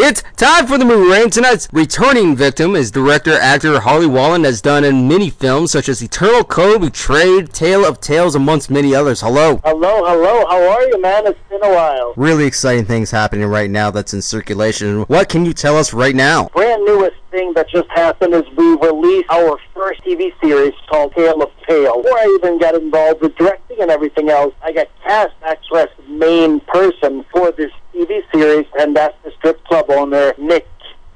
It's time for the movie rain. Tonight's returning victim is director actor Harley Wallen, has done in many films such as Eternal Code, Betrayed, Tale of Tails, amongst many others. Hello. Hello, hello. How are you, man? It's been a while. Really exciting things happening right now that's in circulation. What can you tell us right now? Brand newest thing that just happened is we released our first TV series called Tale of Tale. Before I even got involved with directing and everything else, I got cast actually as the main person for this TV series, and that's the strip club owner, Nick.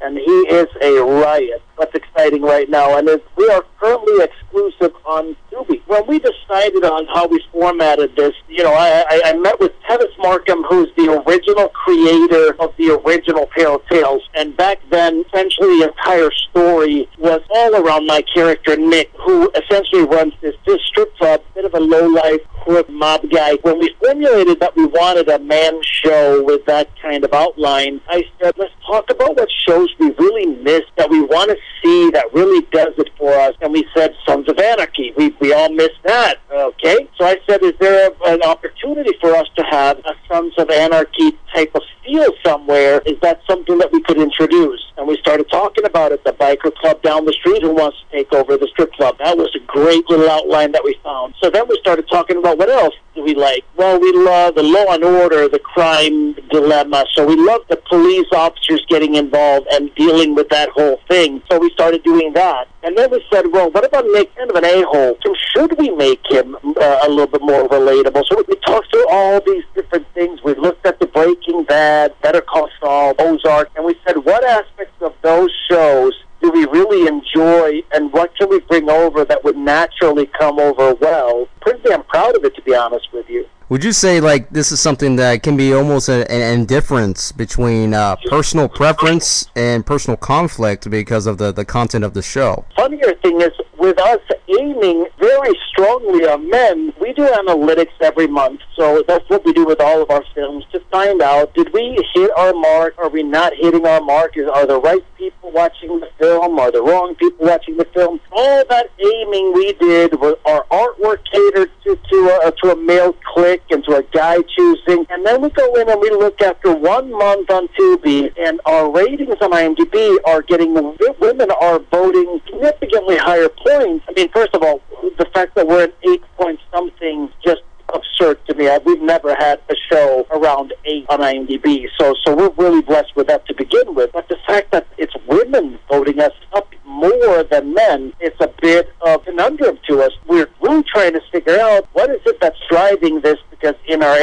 And he is a riot. What's exciting right now, and it's, we are currently exclusive on Tubi. When we decided on how we formatted this, you know, I, I, I met with Tevis Markham, who's the original creator of the original Tale of Tails, and back then, essentially, the entire story was all around my character Nick, who essentially runs this, this strip club, bit of a low life crook mob guy. When we formulated that we wanted a man show with that kind of outline, I said, let's talk about what shows we really miss that we want to see that really does it for us. And we said Sons of Anarchy. We, we all miss that. Okay. So I said, is there a, an opportunity for us to have a Sons of Anarchy type of feel somewhere? Is that something that we could introduce? And we started talking about it. The biker club down the street who wants to take over the strip club. That was a great little outline that we found. So then we started talking about what else do we like? Well, we love the law and order, the crime dilemma. So we love the police officers getting involved and dealing with that whole thing. So we started doing that. And then we said, well, what about make kind of an a-hole? So should we make him uh, a little bit more relatable? So we talked through all these different things. We looked at the Breaking Bad, Better Call Saul, Ozark, and we said, what aspects of those shows do we really enjoy and what can we bring over that would naturally come over well? Pretty damn proud of it, to be honest with you. Would you say like this is something that can be almost a, an indifference between uh, personal preference and personal conflict because of the, the content of the show? Funnier thing is, with us aiming very strongly on men, we do analytics every month. So that's what we do with all of our films to find out did we hit our mark? Are we not hitting our mark? Is, are the right people watching the film? Are the wrong people watching the film? All that aiming we did was our artwork catered to to a, to a male clique and to a guy choosing, and then we go in and we look after one month on Tubi, and our ratings on IMDb are getting women are voting significantly higher points. I mean, first of all, the fact that we're at eight point something just absurd to me. We've never had a show around eight on IMDb, so so we're really blessed with that to begin with. But the fact that it's women voting us up more than men, it's a bit of conundrum to us. We're really trying to figure out what is it that's driving this because in our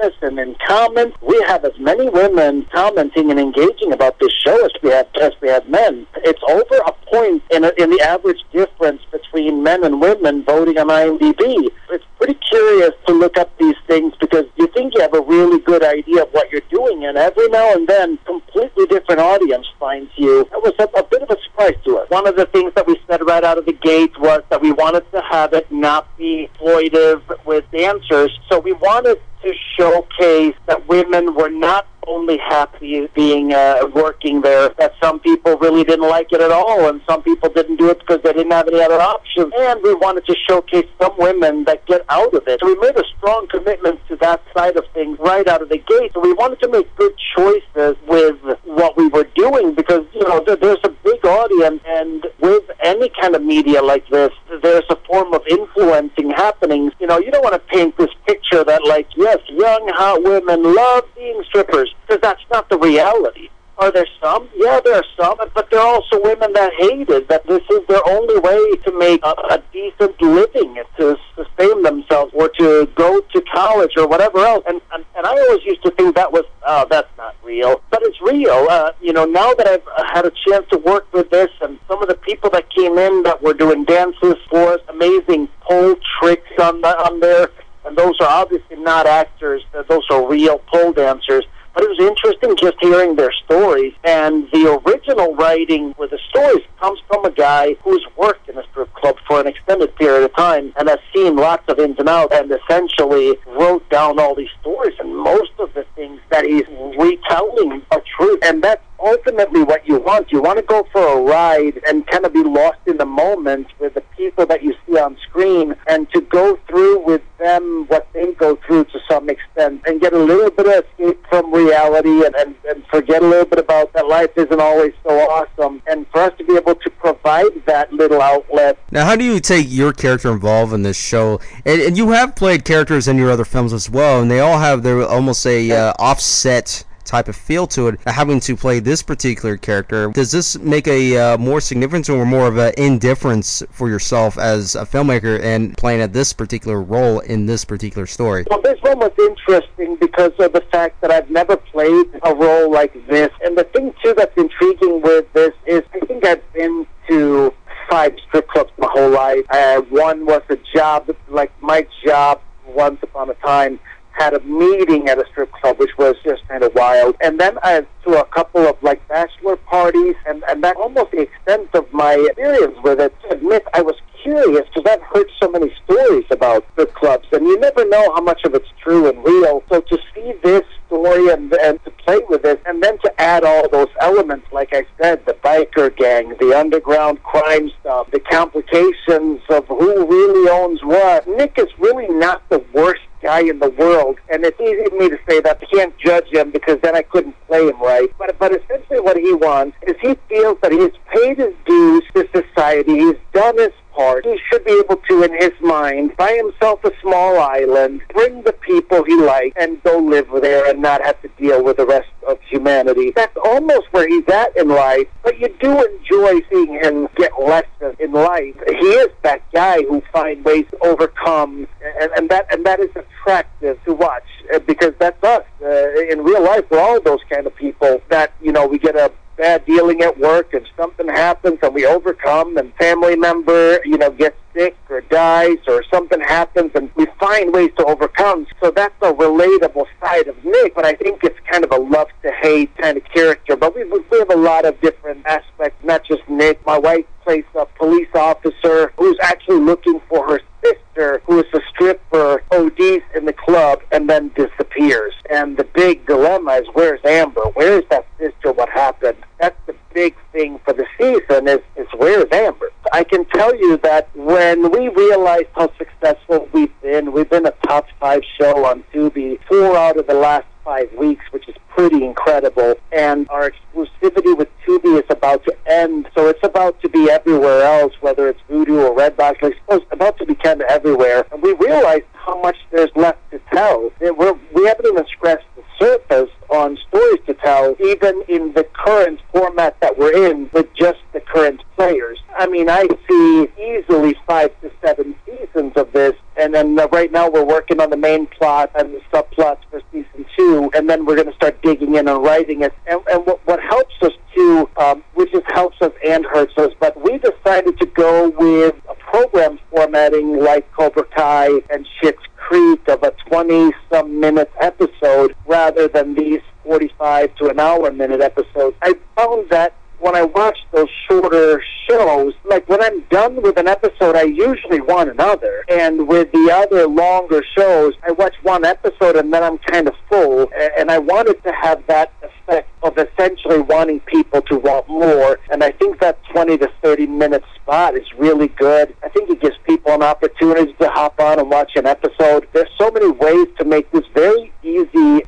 inboxes and in comments, we have as many women commenting and engaging about this show as we have as we have men. It's over a point in, a, in the average difference between men and women voting on IMDb. It's pretty curious to look up these things because you think you have a really good idea of what you're doing, and every now and then, completely different audience finds you. That was a, a bit of a surprise to us. One of the things that we said right out of the gate was that we wanted to have it not be exploitive with dancers, so we wanted to showcase that women were not only happy being uh, working there, that some people really didn't like it at all, and some people didn't do it because they didn't have any other options. And we wanted to showcase some women that get out of it. So we made a strong commitment to that side of things right out of the gate. So we wanted to make good choices with what we were doing because, you know, there's a big audience, and with any kind of media like this, there's a form of influencing happening. You know, you don't want to paint this picture that, like, yes, young, hot women love being strippers because that's not the reality. Are there some? Yeah, there are some, but there are also women that hate it, that this is their only way to make a, a decent living, to sustain themselves, or to go to college or whatever else. And, and, and I always used to think that was, oh, that's not real. But it's real. Uh, you know, now that I've had a chance to work with this and some of the people that came in that were doing dances for us, amazing pole tricks on, the, on there, and those are obviously not actors, those are real pole dancers. But it was interesting just hearing their stories. And the original writing with the stories comes from a guy who's worked in a strip club for an extended period of time and has seen lots of ins and outs and essentially wrote down all these stories. And most of the things that he's retelling are true. And that's ultimately what you want. You want to go for a ride and kind of be lost in the moment with the people that you see on screen and to go through with them what they go through to some extent and get a little bit of escape from reality and, and, and forget a little bit about that life isn't always so awesome. And for us to be able to provide that little outlet. Now, how do you take your character involved in this show? And, and you have played characters in your other films as well, and they all have their almost a uh, offset type of feel to it. Having to play this particular character, does this make a uh, more significance or more of an indifference for yourself as a filmmaker and playing at this particular role in this particular story? Well, this one was interesting because of the fact that I've never played a role like this. And the thing, too, that's intriguing with this is I think I've been to five strip clubs my whole life. Uh, one was a job, like my job once upon a time had a meeting at a strip club, which was just kind of wild. And then I to a couple of like bachelor parties, and, and that's almost the extent of my experience with it. To admit, I was curious because I've heard so many stories about strip clubs, and you never know how much of it's true and real. So to see this story and, and to play with it, and then to add all those elements, like I said, the biker gang, the underground crime stuff, the complications of who really owns what. Nick is really not the worst guy in the world, and it's easy for me to say that. I can't judge him because then I couldn't play him right. But but essentially, what he wants is he feels that he's paid his dues to society. He's done his part. He should be able to, in his mind, buy himself a small island, bring the people he likes, and go live there and not have to deal with the rest humanity. That's almost where he's at in life. But you do enjoy seeing him get lessons in life. He is that guy who finds ways to overcome, and, and that and that is attractive to watch uh, because that's us uh, in real life. We're all those kind of people that you know we get a bad dealing at work and something happens and we overcome and family member, you know, gets sick or dies or something happens and we find ways to overcome. So that's a relatable side of Nick, but I think it's kind of a love to hate kind of character. But we, we have a lot of different aspects, not just Nick. My wife plays a police officer who's actually looking for her sister who is a stripper ODs in the club and then disappears. And the big dilemma is where's Amber? Where's that sister? What happened? That's the big thing for the season is, is where's Amber? I can tell you that when we realized how successful we've been, we've been a top five show on Tubi four out of the last five weeks, which is pretty incredible. And our exclusivity with Tubi is about to end, so it's about to be everywhere else, whether it's Vudu or Redbox. Like, it's about to be kind of everywhere. And we realized how much there's left to tell. We're, we haven't even scratched the surface on stories to tell, even in the current format that we're in with just the current players. I I see easily five to seven seasons of this, and then uh, right now we're working on the main plot and the subplots for season two, and then we're going to start digging in and writing it. And, and what, what helps us too, um, which just helps us and hurts us, but we decided to go with a program formatting like Cobra Kai and Schitt's Creek of a 20 some minute episode rather than these 45 to an hour minute episodes. I found that when I watch those shorter shows, like when I'm done with an episode, I usually want another. And with the other longer shows, I watch one episode and then I'm kind of full. And I wanted to have that effect of essentially wanting people to want more. And I think that 20 to 30 minute spot is really good. I think it gives people an opportunity to hop on and watch an episode. There's so many ways to make this very easy,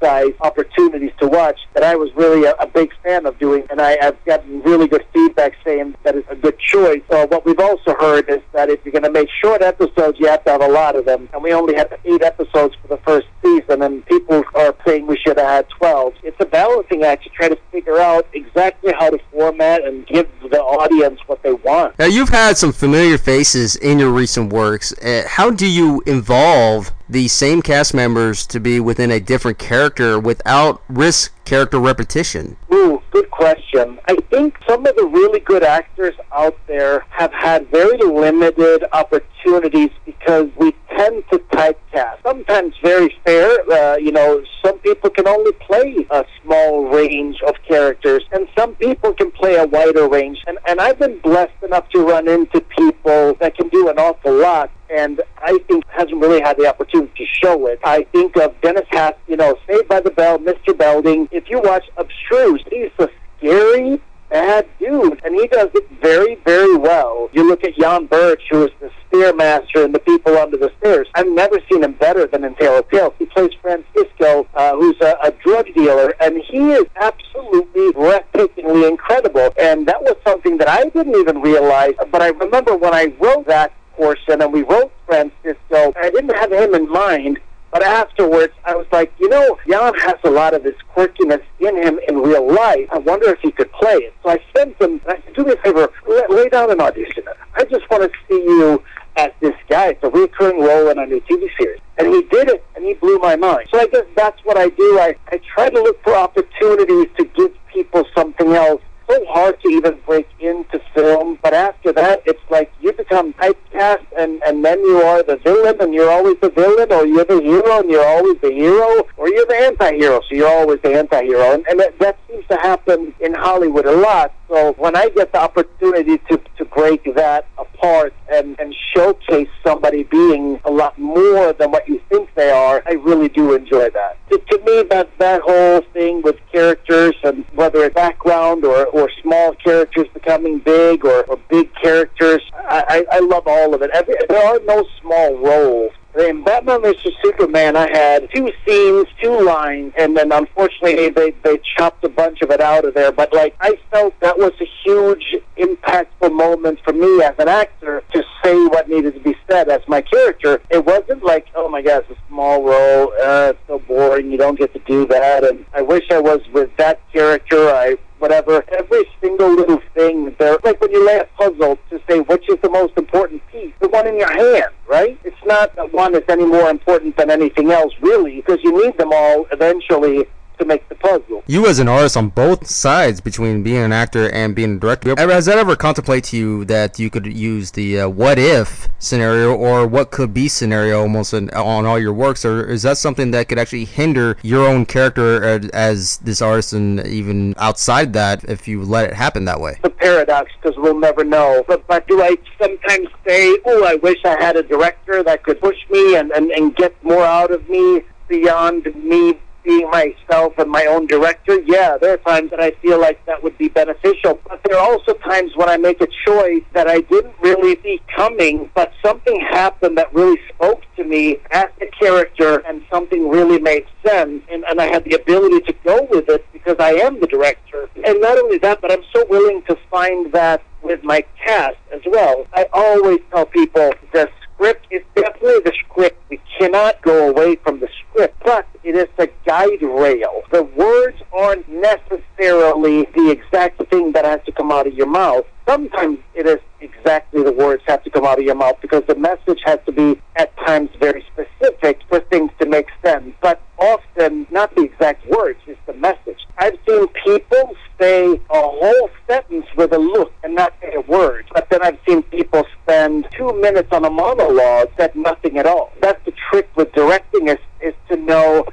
bite-sized opportunities to watch that I was really a, a big fan of doing. And I, I've gotten really good feedback saying that it's a good choice. So what we've also heard is that if you're going to make short episodes, you have to have a lot of them. And we only had eight episodes for the first season, and people are saying we should have had 12. It's a balancing act to try to figure out exactly how to format and give the audience what they want. Now, you've had some familiar faces in your recent works. Uh, how do you involve the same cast members to be within a different character without risk character repetition? Ooh, good question. I think some of the really good actors out there have had very limited opportunities because we tend to typecast. Sometimes very fair. Uh, you know, some people can only play a small range of characters, and some people can play a wider range. And, and I've been blessed enough to run into people that can do an awful lot and I think hasn't really had the opportunity to show it. I think of Dennis Hatt, you know, Saved by the Bell, Mr. Belding. If you watch Abstruse, he's a scary, bad dude, and he does it very, very well. You look at Jan Birch, who is the Spearmaster and the people under the stairs. I've never seen him better than in Tale of Tails. He plays Francisco, uh, who's a, a drug dealer, and he is absolutely breathtakingly incredible. And that was something that I didn't even realize. But I remember when I wrote that portion and we wrote Francisco, I didn't have him in mind. But afterwards, I was like, you know, Jan has a lot of this quirkiness in him in real life. I wonder if he could play it. So I sent him, and I said, do me a favor, lay, down an audition. I just want to see you as this guy. It's a recurring role in a new TV series. And he did it, and he blew my mind. So I guess that's what I do. I, I try to look for opportunities to give people something else so hard to even break into film. But after that, it's like you become typecast, and and then you are the villain, and you're always the villain, or you're the hero, and you're always the hero, or you're the anti-hero, so you're always the anti-hero, and, and that, that seems to happen in Hollywood a lot. So when I get the opportunity to to break that apart and and showcase somebody being a lot more than what you think they are, I really do enjoy that. To, to me, that that whole thing with characters and whether it's background or or small characters becoming big or, or big characters. I, I, I love all of it. Every, there are no small roles. In Batman vs Superman, I had two scenes, two lines, and then unfortunately they they chopped a bunch of it out of there. But like I felt that was a huge, impactful moment for me as an actor to say what needed to be said as my character. It wasn't like, oh my God, it's a small role. Uh, it's so boring. You don't get to do that. And I wish I was with that character. I whatever. Every single little thing there, like when you lay a puzzle to say which is the most important piece, the one in your hand, right? Not one is any more important than anything else, really, because you need them all eventually to make the puzzle. You as an artist on both sides between being an actor and being a director, has that ever contemplated to you that you could use the uh, what if scenario or what could be scenario almost in, on all your works, or is that something that could actually hinder your own character as, as this artist and even outside that if you let it happen that way? The paradox, because we'll never know. But, but do I sometimes say, oh, I wish I had a director that could push me and, and, and get more out of me beyond me being myself and my own director, yeah, there are times that I feel like that would be beneficial. But there are also times when I make a choice that I didn't really see coming, but something happened that really spoke to me as a character and something really made sense. And, and I had the ability to go with it because I am the director. And not only that, but I'm so willing to find that with my cast as well. I always tell people the script is definitely the script. We cannot go away from the script, but it is a guide rail. The words aren't necessarily the exact thing that has to come out of your mouth. Sometimes it is exactly the words have to come out of your mouth because the message has to be at times very specific for things to make sense. But often, not the exact words, it's the message. I've seen people say a whole sentence with a look and not say a word. But then I've seen people spend two minutes on a monologue that nothing at all. That's the trick with directing is, is to know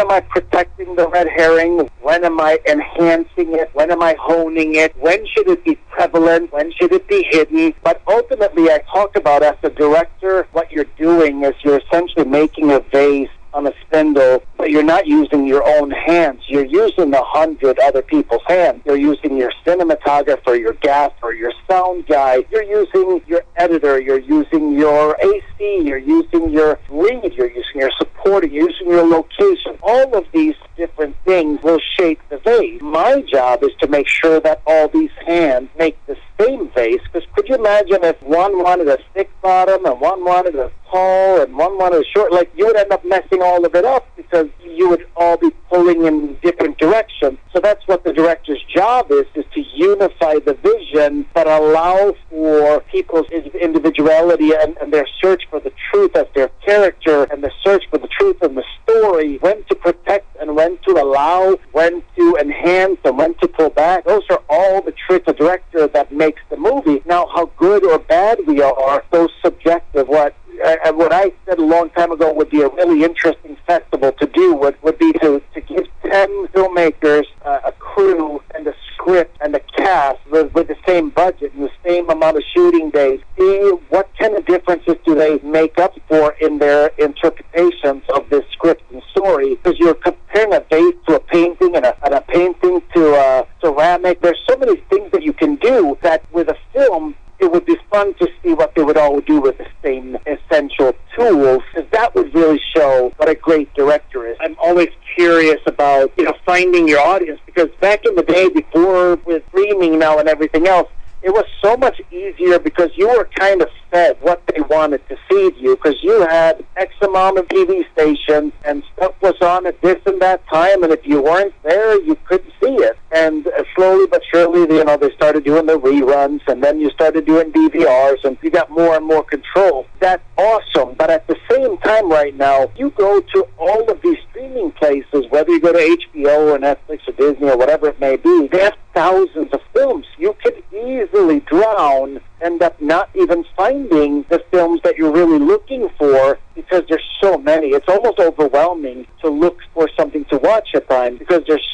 am I protecting the red herring? When am I enhancing it? When am I honing it? When should it be prevalent? When should it be hidden? But ultimately, I talk about as a director, what you're doing is you're essentially making a vase on a spindle, but you're not using your own hands. You're using a hundred other people's hands. You're using your cinematographer, your gaffer, your sound guy. You're using your editor. You're using your AC. You're using your lead. You're using your supporting. You're using your location. All of these different things will shape the vase. My job is to make sure that all these hands make the same vase. Because could you imagine if one wanted a thick bottom and one wanted a tall and one wanted a short? Like you would end up messing all of it up you would all be pulling in different directions. So that's what the director's job is: is to unify the vision, but allow for people's individuality and, and their search for the truth of their character and the search for the truth in the story. When to protect and when to allow, when to enhance and when to pull back. Those are all the tricks of director that makes the movie. Now, how good or bad we are, so subjective. What uh, what I said a long time ago would be a really interesting festival to do would, would be to, to give 10 filmmakers uh, a crew and a script and a cast with, with the same budget and the same amount of shooting days. See what kind of differences do they make up for in their interpretations of this script and story because you're comparing a vase to a painting and a, and a painting to a ceramic. There's so many things that you can do that with a film it would be fun to see what they would all do with the same essential tools, because that would really show what a great director is. I'm always curious about you know, finding your audience because back in the day before with streaming now and everything else, it was so much easier because you were kind of fed what they wanted to feed you because you had X amount of TV stations and stuff was on at this and that time, and if you weren't there, you couldn't see it. And uh, slowly but surely, you know, they started doing the reruns, and then you started doing DVRs, and you got more and more control. That's awesome. But at the same time, right now, you go to all of these streaming places, whether you go to HBO or Netflix or Disney or whatever it may be, they have thousands of films. You could easily drown, end up not even finding the films that you're really looking for because there's so many. It's almost overwhelming to look for something to watch at times because there's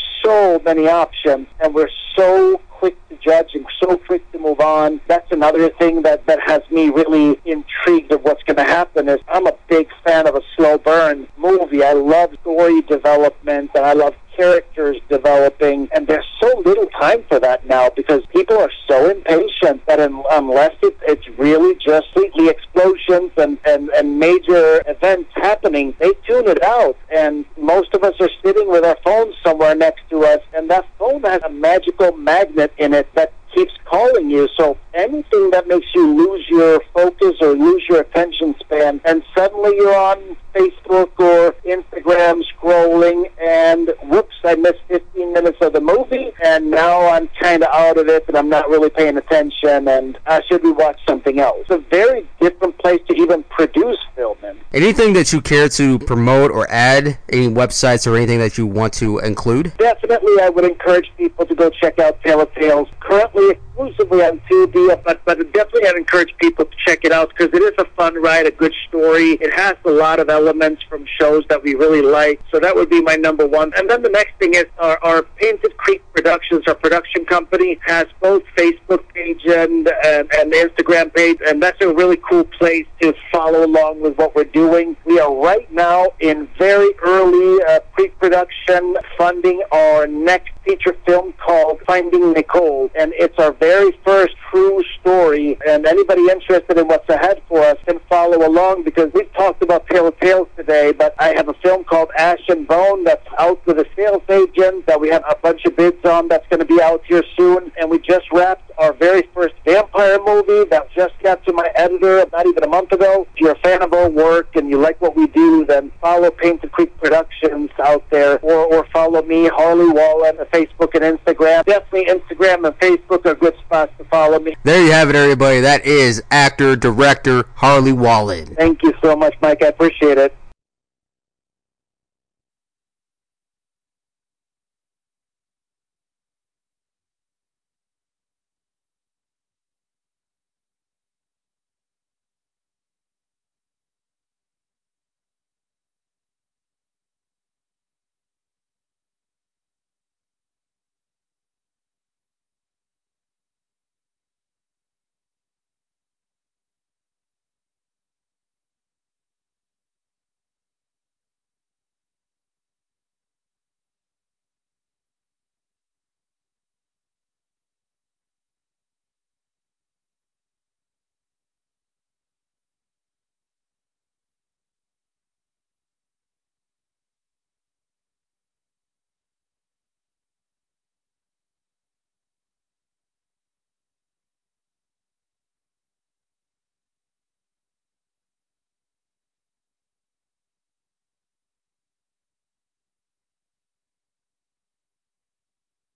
many options and we're so quick to judge and so quick to move on. That's another thing that, that has me really intrigued of what's going to happen is I'm a big fan of a slow burn movie. I love story development and I love characters developing, and there's so little time for that now because people are so impatient that un- unless it, it's really just completely explosions and, and, and major events happening, they tune it out. And most of us are sitting with our phones somewhere next to us, and that phone has a magical magnet in it that keeps calling you. So anything that makes you lose your focus or lose your attention span, and suddenly you're on Facebook or Instagram scrolling, and whoops, I missed 15 minutes of the movie, and now I'm kind of out of it, and I'm not really paying attention, and I should be watch something else. It's a very different place to even produce in. Anything that you care to promote or add? Any websites or anything that you want to include? Definitely, I would encourage people to go check out Tale of Tails. Currently exclusively on Tubi, but but definitely I'd encourage people to check it out because it is a fun ride, a good story. It has a lot of elements from shows that we really like, so that would be my number one. And then the next thing is our, our Painted Creek Productions, our production company, has both Facebook page and, and and Instagram page, and that's a really cool place to follow along with what we're doing. We are right now in very early uh, pre-production, funding our next feature film called Finding Nicole, and it's our very first true story. And anybody interested in what's ahead for us can follow along because we've talked about Tale of Tails today, but I have a film called Ash and Bone that's out with a sales agent that we have a bunch of bids on that's going to be out here soon. And we just wrapped our very first vampire movie that just got to my editor not even a month ago. If you're a fan of our work and you like what we do, then follow Painted Creek Productions out there or, or follow me, Harley Wallen, Facebook and Instagram. Definitely Instagram and Facebook are good spots to follow me. There you have it, everybody. That is actor, director Harley Wallen. Thank you so much, Mike. I appreciate it.